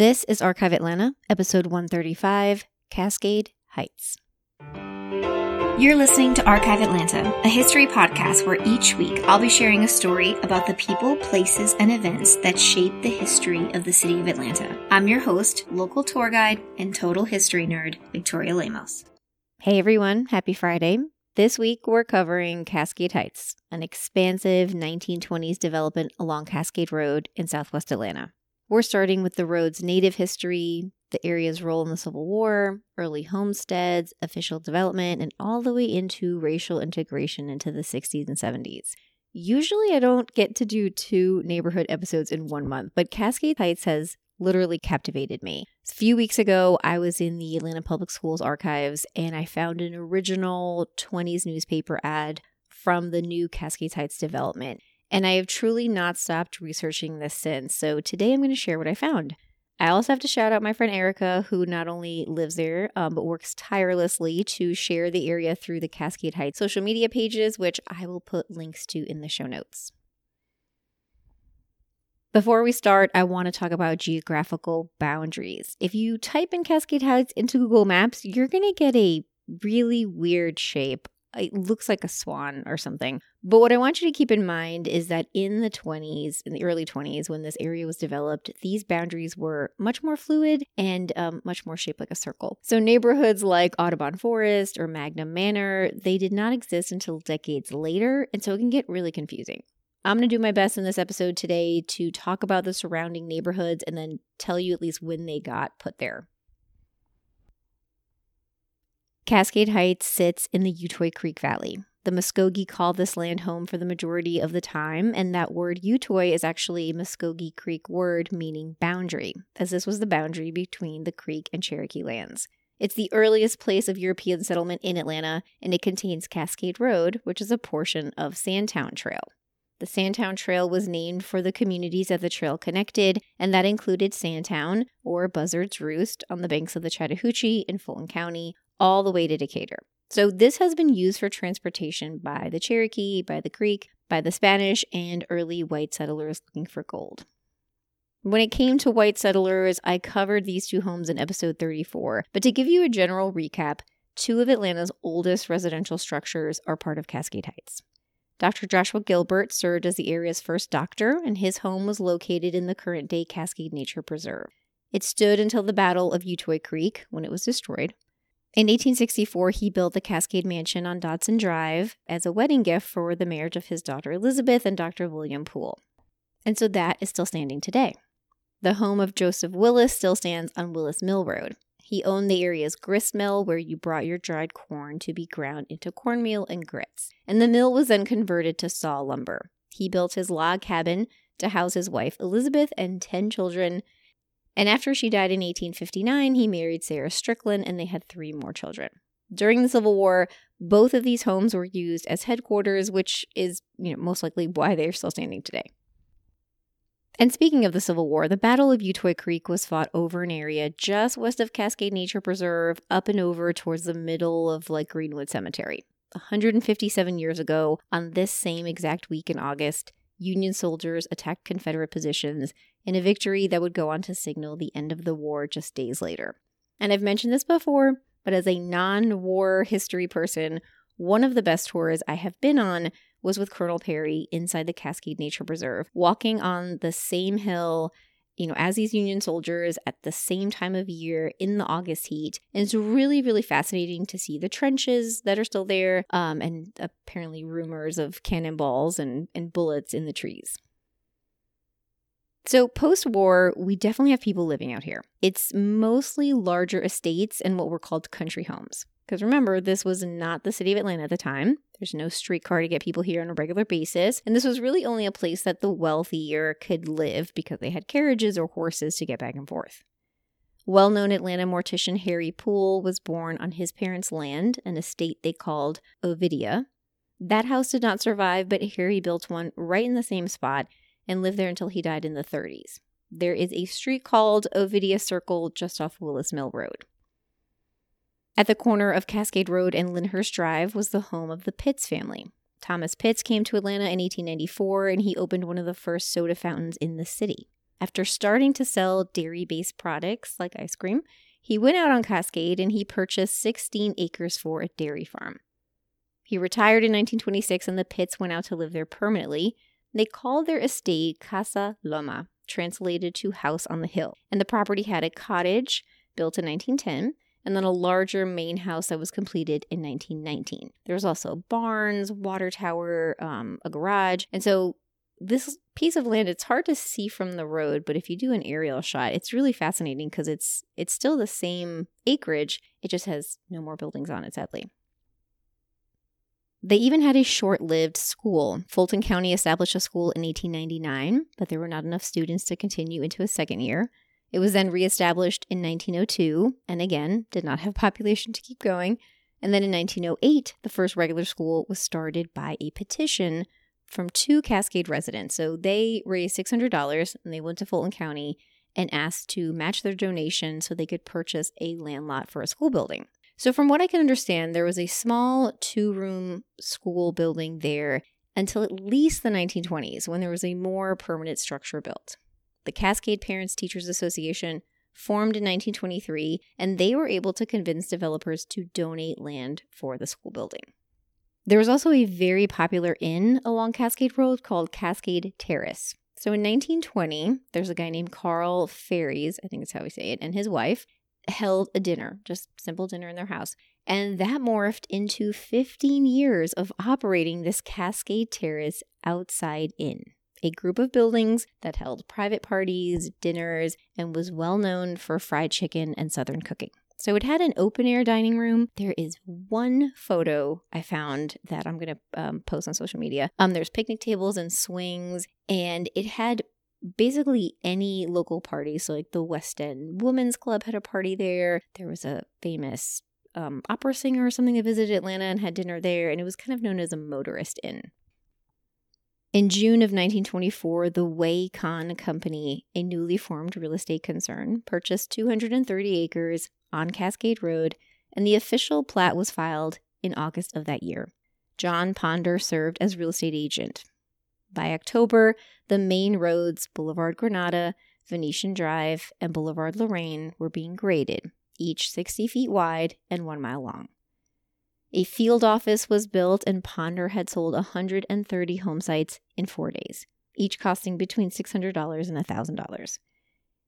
This is Archive Atlanta, episode 135 Cascade Heights. You're listening to Archive Atlanta, a history podcast where each week I'll be sharing a story about the people, places, and events that shape the history of the city of Atlanta. I'm your host, local tour guide, and total history nerd, Victoria Lemos. Hey everyone, happy Friday. This week we're covering Cascade Heights, an expansive 1920s development along Cascade Road in southwest Atlanta. We're starting with the road's native history, the area's role in the Civil War, early homesteads, official development, and all the way into racial integration into the 60s and 70s. Usually, I don't get to do two neighborhood episodes in one month, but Cascade Heights has literally captivated me. A few weeks ago, I was in the Atlanta Public Schools archives and I found an original 20s newspaper ad from the new Cascade Heights development. And I have truly not stopped researching this since. So today I'm going to share what I found. I also have to shout out my friend Erica, who not only lives there, um, but works tirelessly to share the area through the Cascade Heights social media pages, which I will put links to in the show notes. Before we start, I want to talk about geographical boundaries. If you type in Cascade Heights into Google Maps, you're going to get a really weird shape it looks like a swan or something. But what I want you to keep in mind is that in the 20s, in the early 20s, when this area was developed, these boundaries were much more fluid and um, much more shaped like a circle. So neighborhoods like Audubon Forest or Magnum Manor, they did not exist until decades later, and so it can get really confusing. I'm going to do my best in this episode today to talk about the surrounding neighborhoods and then tell you at least when they got put there. Cascade Heights sits in the Utoy Creek Valley. The Muskogee called this land home for the majority of the time, and that word Utoy is actually a Muskogee Creek word meaning boundary, as this was the boundary between the Creek and Cherokee lands. It's the earliest place of European settlement in Atlanta, and it contains Cascade Road, which is a portion of Sandtown Trail. The Sandtown Trail was named for the communities that the trail connected, and that included Sandtown, or Buzzard's Roost, on the banks of the Chattahoochee in Fulton County, all the way to Decatur. So this has been used for transportation by the Cherokee, by the Creek, by the Spanish, and early white settlers looking for gold. When it came to white settlers, I covered these two homes in episode 34, but to give you a general recap, two of Atlanta's oldest residential structures are part of Cascade Heights. Dr. Joshua Gilbert served as the area's first doctor, and his home was located in the current day Cascade Nature Preserve. It stood until the Battle of Utoy Creek, when it was destroyed. In 1864, he built the Cascade Mansion on Dodson Drive as a wedding gift for the marriage of his daughter Elizabeth and Dr. William Poole. And so that is still standing today. The home of Joseph Willis still stands on Willis Mill Road. He owned the area's grist mill where you brought your dried corn to be ground into cornmeal and grits. And the mill was then converted to saw lumber. He built his log cabin to house his wife Elizabeth and 10 children and after she died in 1859, he married Sarah Strickland and they had three more children. During the Civil War, both of these homes were used as headquarters, which is, you know, most likely why they're still standing today. And speaking of the Civil War, the Battle of Utoy Creek was fought over an area just west of Cascade Nature Preserve, up and over towards the middle of like Greenwood Cemetery. 157 years ago, on this same exact week in August, Union soldiers attacked Confederate positions in a victory that would go on to signal the end of the war just days later. And I've mentioned this before, but as a non war history person, one of the best tours I have been on was with Colonel Perry inside the Cascade Nature Preserve, walking on the same hill you know, as these Union soldiers at the same time of year in the August heat. And it's really, really fascinating to see the trenches that are still there um, and apparently rumors of cannonballs and, and bullets in the trees. So, post war, we definitely have people living out here. It's mostly larger estates and what were called country homes. Because remember, this was not the city of Atlanta at the time. There's no streetcar to get people here on a regular basis. And this was really only a place that the wealthier could live because they had carriages or horses to get back and forth. Well known Atlanta mortician Harry Poole was born on his parents' land, an estate they called Ovidia. That house did not survive, but Harry built one right in the same spot and lived there until he died in the 30s. There is a street called Ovidia Circle just off Willis Mill Road. At the corner of Cascade Road and Lyndhurst Drive was the home of the Pitts family. Thomas Pitts came to Atlanta in 1894 and he opened one of the first soda fountains in the city. After starting to sell dairy based products like ice cream, he went out on Cascade and he purchased 16 acres for a dairy farm. He retired in 1926 and the Pitts went out to live there permanently. They called their estate Casa Loma, translated to house on the hill. And the property had a cottage built in 1910 and then a larger main house that was completed in 1919. There was also barns, water tower, um, a garage. And so this piece of land it's hard to see from the road but if you do an aerial shot it's really fascinating because it's it's still the same acreage it just has no more buildings on it sadly they even had a short lived school. Fulton County established a school in 1899, but there were not enough students to continue into a second year. It was then reestablished in 1902, and again, did not have population to keep going. And then in 1908, the first regular school was started by a petition from two Cascade residents. So they raised $600 and they went to Fulton County and asked to match their donation so they could purchase a land lot for a school building. So, from what I can understand, there was a small two room school building there until at least the 1920s when there was a more permanent structure built. The Cascade Parents Teachers Association formed in 1923, and they were able to convince developers to donate land for the school building. There was also a very popular inn along Cascade Road called Cascade Terrace. So in 1920, there's a guy named Carl Ferries, I think that's how we say it, and his wife, held a dinner, just simple dinner in their house. And that morphed into 15 years of operating this Cascade Terrace outside inn, a group of buildings that held private parties, dinners, and was well known for fried chicken and southern cooking. So it had an open air dining room. There is one photo I found that I'm going to um, post on social media. Um, there's picnic tables and swings, and it had basically any local party. So, like the West End Women's Club had a party there. There was a famous um, opera singer or something that visited Atlanta and had dinner there, and it was kind of known as a motorist inn. In June of 1924, the Waycon Company, a newly formed real estate concern, purchased 230 acres on Cascade Road, and the official plat was filed in August of that year. John Ponder served as real estate agent. By October, the main roads, Boulevard Granada, Venetian Drive, and Boulevard Lorraine, were being graded, each 60 feet wide and one mile long. A field office was built, and Ponder had sold 130 home sites in four days, each costing between $600 and $1,000.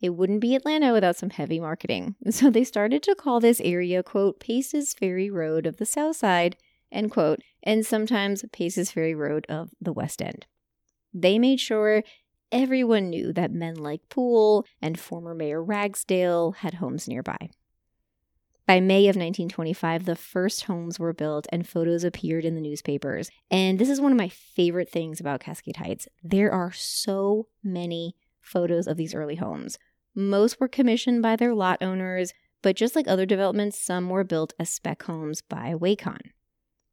It wouldn't be Atlanta without some heavy marketing, so they started to call this area, quote, Paces Ferry Road of the South Side, end quote, and sometimes Paces Ferry Road of the West End. They made sure everyone knew that men like Poole and former Mayor Ragsdale had homes nearby. By May of 1925, the first homes were built and photos appeared in the newspapers. And this is one of my favorite things about Cascade Heights. There are so many photos of these early homes. Most were commissioned by their lot owners, but just like other developments, some were built as spec homes by Wacon.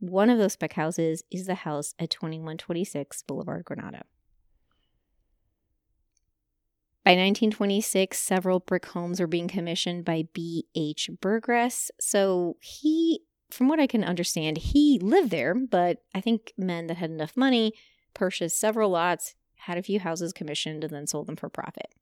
One of those spec houses is the house at 2126 Boulevard Granada. By 1926, several brick homes were being commissioned by B.H. Burgress. So he, from what I can understand, he lived there, but I think men that had enough money purchased several lots, had a few houses commissioned, and then sold them for profit.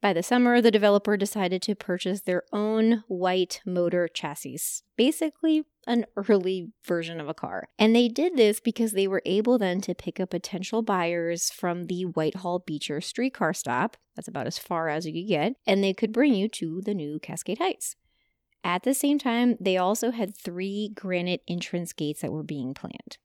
By the summer, the developer decided to purchase their own white motor chassis, basically an early version of a car. And they did this because they were able then to pick up potential buyers from the Whitehall Beecher streetcar stop. That's about as far as you could get. And they could bring you to the new Cascade Heights. At the same time, they also had three granite entrance gates that were being planned.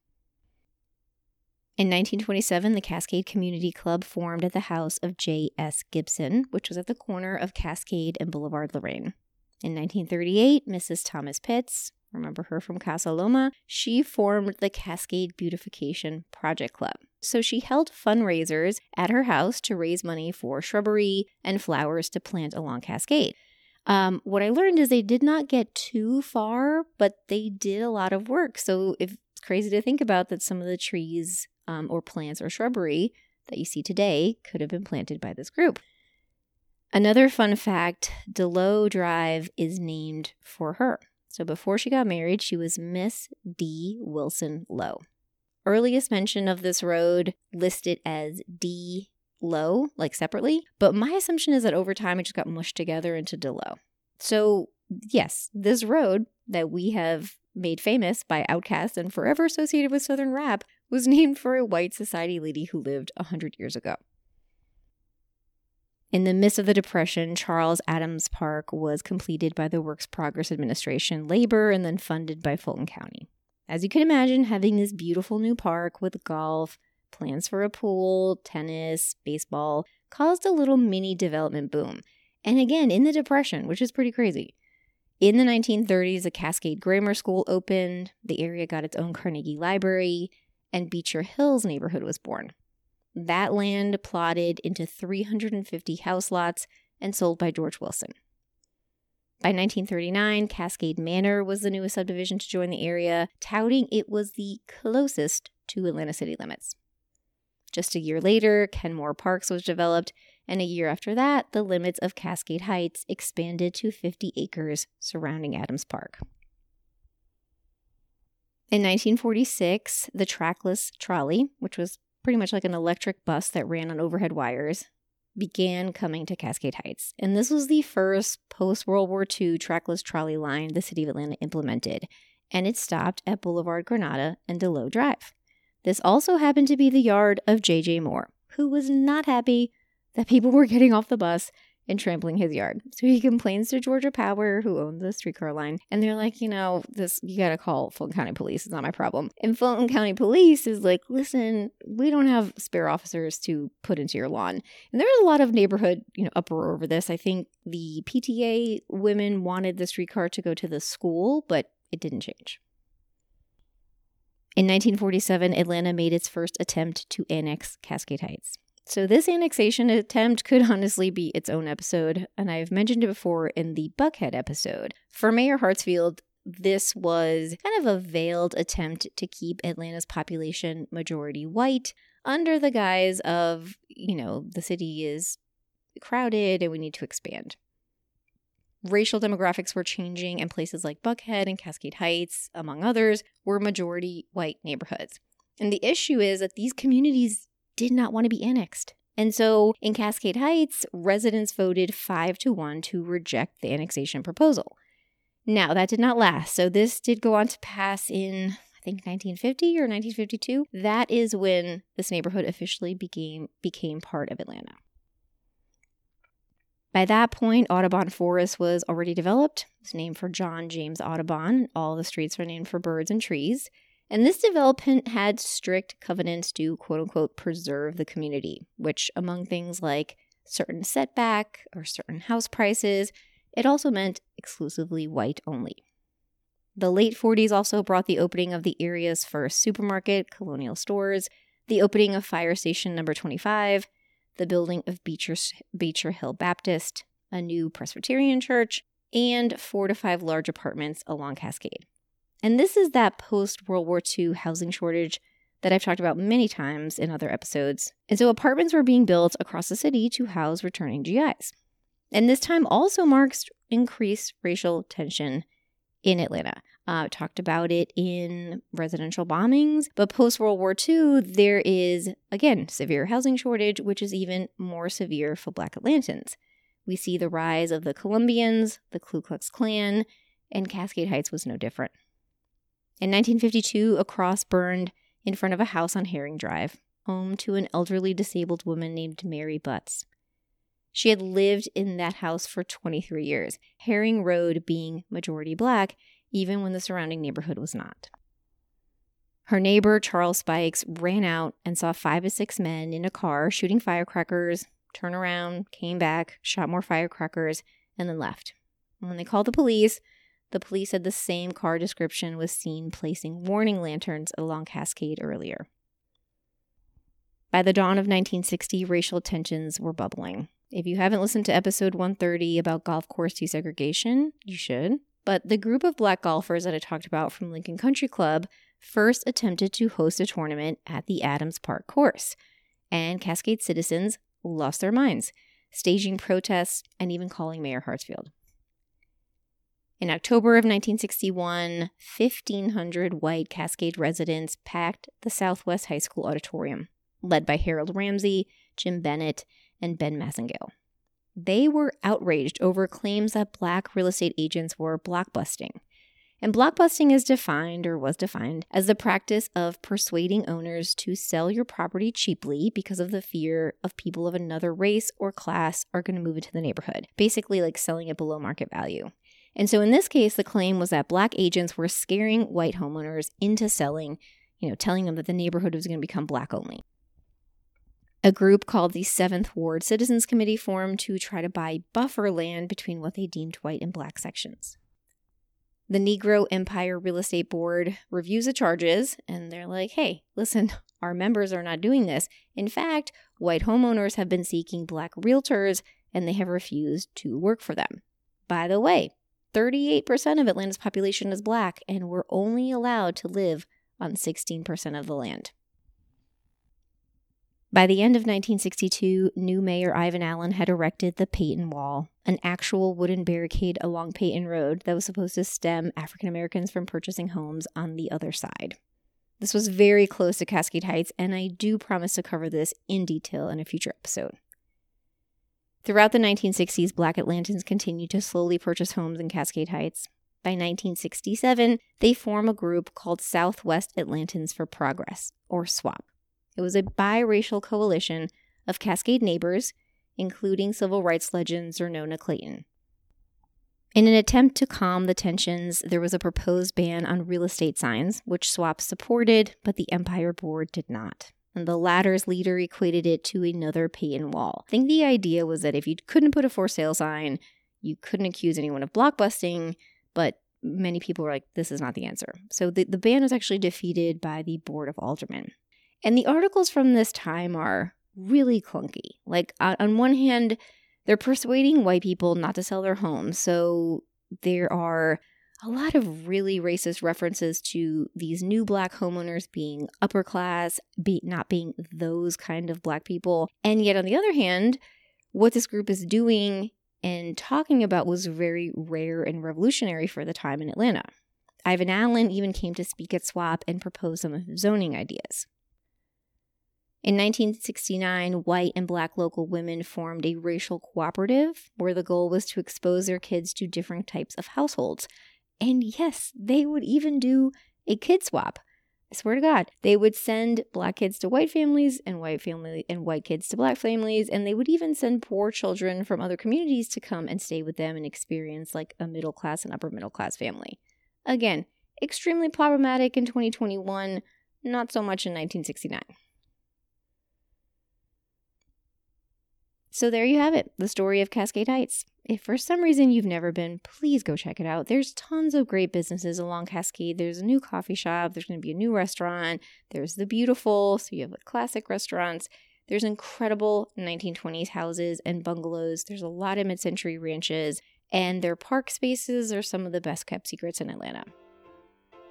In 1927, the Cascade Community Club formed at the house of J.S. Gibson, which was at the corner of Cascade and Boulevard Lorraine. In 1938, Mrs. Thomas Pitts, remember her from Casa Loma, she formed the Cascade Beautification Project Club. So she held fundraisers at her house to raise money for shrubbery and flowers to plant along Cascade. Um, what I learned is they did not get too far, but they did a lot of work. So it's crazy to think about that some of the trees um, or plants or shrubbery that you see today could have been planted by this group. Another fun fact Delowe Drive is named for her. So before she got married, she was Miss D. Wilson Low. Earliest mention of this road listed as D. Low, like separately, but my assumption is that over time it just got mushed together into Delowe. So, yes, this road that we have made famous by Outkast and forever associated with Southern rap was named for a white society lady who lived 100 years ago. In the midst of the Depression, Charles Adams Park was completed by the Works Progress Administration, labor, and then funded by Fulton County. As you can imagine, having this beautiful new park with golf, plans for a pool, tennis, baseball caused a little mini development boom. And again, in the Depression, which is pretty crazy. In the 1930s, a Cascade Grammar School opened, the area got its own Carnegie Library, and Beecher Hills neighborhood was born. That land plotted into 350 house lots and sold by George Wilson. By 1939, Cascade Manor was the newest subdivision to join the area, touting it was the closest to Atlanta city limits. Just a year later, Kenmore Parks was developed, and a year after that, the limits of Cascade Heights expanded to 50 acres surrounding Adams Park. In 1946, the trackless trolley, which was pretty much like an electric bus that ran on overhead wires, began coming to Cascade Heights. And this was the first post World War II trackless trolley line the city of Atlanta implemented. And it stopped at Boulevard Granada and Delowe Drive. This also happened to be the yard of J.J. Moore, who was not happy that people were getting off the bus and trampling his yard. So he complains to Georgia Power, who owns the streetcar line, and they're like, you know, this you gotta call Fulton County Police. It's not my problem. And Fulton County Police is like, listen, we don't have spare officers to put into your lawn. And there was a lot of neighborhood, you know, uproar over this. I think the PTA women wanted the streetcar to go to the school, but it didn't change. In 1947, Atlanta made its first attempt to annex Cascade Heights. So, this annexation attempt could honestly be its own episode, and I've mentioned it before in the Buckhead episode. For Mayor Hartsfield, this was kind of a veiled attempt to keep Atlanta's population majority white under the guise of, you know, the city is crowded and we need to expand. Racial demographics were changing, and places like Buckhead and Cascade Heights, among others, were majority white neighborhoods. And the issue is that these communities did not want to be annexed. And so in Cascade Heights, residents voted 5 to 1 to reject the annexation proposal. Now, that did not last. So this did go on to pass in I think 1950 or 1952. That is when this neighborhood officially became became part of Atlanta. By that point, Audubon Forest was already developed. It's named for John James Audubon. All the streets are named for birds and trees. And this development had strict covenants to quote unquote preserve the community, which, among things like certain setback or certain house prices, it also meant exclusively white only. The late 40s also brought the opening of the area's first supermarket, Colonial Stores, the opening of Fire Station Number 25, the building of Beecher, Beecher Hill Baptist, a new Presbyterian church, and four to five large apartments along Cascade. And this is that post World War II housing shortage that I've talked about many times in other episodes. And so apartments were being built across the city to house returning GIs. And this time also marks increased racial tension in Atlanta. Uh, talked about it in residential bombings, but post World War II, there is again severe housing shortage, which is even more severe for Black Atlantans. We see the rise of the Columbians, the Ku Klux Klan, and Cascade Heights was no different. In 1952, a cross burned in front of a house on Herring Drive, home to an elderly disabled woman named Mary Butts. She had lived in that house for 23 years, Herring Road being majority black, even when the surrounding neighborhood was not. Her neighbor, Charles Spikes, ran out and saw five to six men in a car shooting firecrackers, turned around, came back, shot more firecrackers, and then left. When they called the police, the police said the same car description was seen placing warning lanterns along Cascade earlier. By the dawn of 1960, racial tensions were bubbling. If you haven't listened to episode 130 about golf course desegregation, you should. But the group of black golfers that I talked about from Lincoln Country Club first attempted to host a tournament at the Adams Park course, and Cascade citizens lost their minds, staging protests and even calling Mayor Hartsfield. In October of 1961, 1,500 white Cascade residents packed the Southwest High School auditorium, led by Harold Ramsey, Jim Bennett, and Ben Massengale. They were outraged over claims that black real estate agents were blockbusting. And blockbusting is defined or was defined as the practice of persuading owners to sell your property cheaply because of the fear of people of another race or class are going to move into the neighborhood. Basically, like selling it below market value. And so in this case, the claim was that black agents were scaring white homeowners into selling, you know, telling them that the neighborhood was going to become black only. A group called the Seventh Ward Citizens Committee formed to try to buy buffer land between what they deemed white and black sections. The Negro Empire Real Estate Board reviews the charges and they're like, hey, listen, our members are not doing this. In fact, white homeowners have been seeking black realtors and they have refused to work for them. By the way, 38% of Atlanta's population is black, and we're only allowed to live on 16% of the land. By the end of 1962, new Mayor Ivan Allen had erected the Peyton Wall, an actual wooden barricade along Peyton Road that was supposed to stem African Americans from purchasing homes on the other side. This was very close to Cascade Heights, and I do promise to cover this in detail in a future episode. Throughout the 1960s, Black Atlantans continued to slowly purchase homes in Cascade Heights. By 1967, they form a group called Southwest Atlantans for Progress, or SWAP. It was a biracial coalition of Cascade neighbors, including civil rights legend Xernona Clayton. In an attempt to calm the tensions, there was a proposed ban on real estate signs, which SWAP supported, but the Empire Board did not and the latter's leader equated it to another Peyton wall. I think the idea was that if you couldn't put a for sale sign, you couldn't accuse anyone of blockbusting, but many people were like, this is not the answer. So the, the ban was actually defeated by the Board of Aldermen. And the articles from this time are really clunky. Like, on, on one hand, they're persuading white people not to sell their homes. So there are a lot of really racist references to these new black homeowners being upper class, be, not being those kind of black people. And yet, on the other hand, what this group is doing and talking about was very rare and revolutionary for the time in Atlanta. Ivan Allen even came to speak at SWAP and propose some of his zoning ideas. In 1969, white and black local women formed a racial cooperative where the goal was to expose their kids to different types of households and yes, they would even do a kid swap. I swear to God, they would send black kids to white families and white family and white kids to black families, and they would even send poor children from other communities to come and stay with them and experience like a middle class and upper middle class family. Again, extremely problematic in 2021, not so much in 1969. So there you have it, the story of Cascade Heights. If for some reason you've never been, please go check it out. There's tons of great businesses along Cascade. There's a new coffee shop, there's going to be a new restaurant, there's the beautiful, so you have the classic restaurants. There's incredible 1920s houses and bungalows. There's a lot of mid century ranches, and their park spaces are some of the best kept secrets in Atlanta.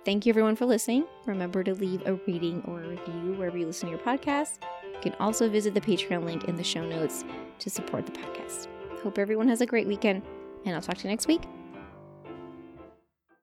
Thank you everyone for listening. Remember to leave a rating or a review wherever you listen to your podcast. You can also visit the Patreon link in the show notes to support the podcast. Hope everyone has a great weekend, and I'll talk to you next week.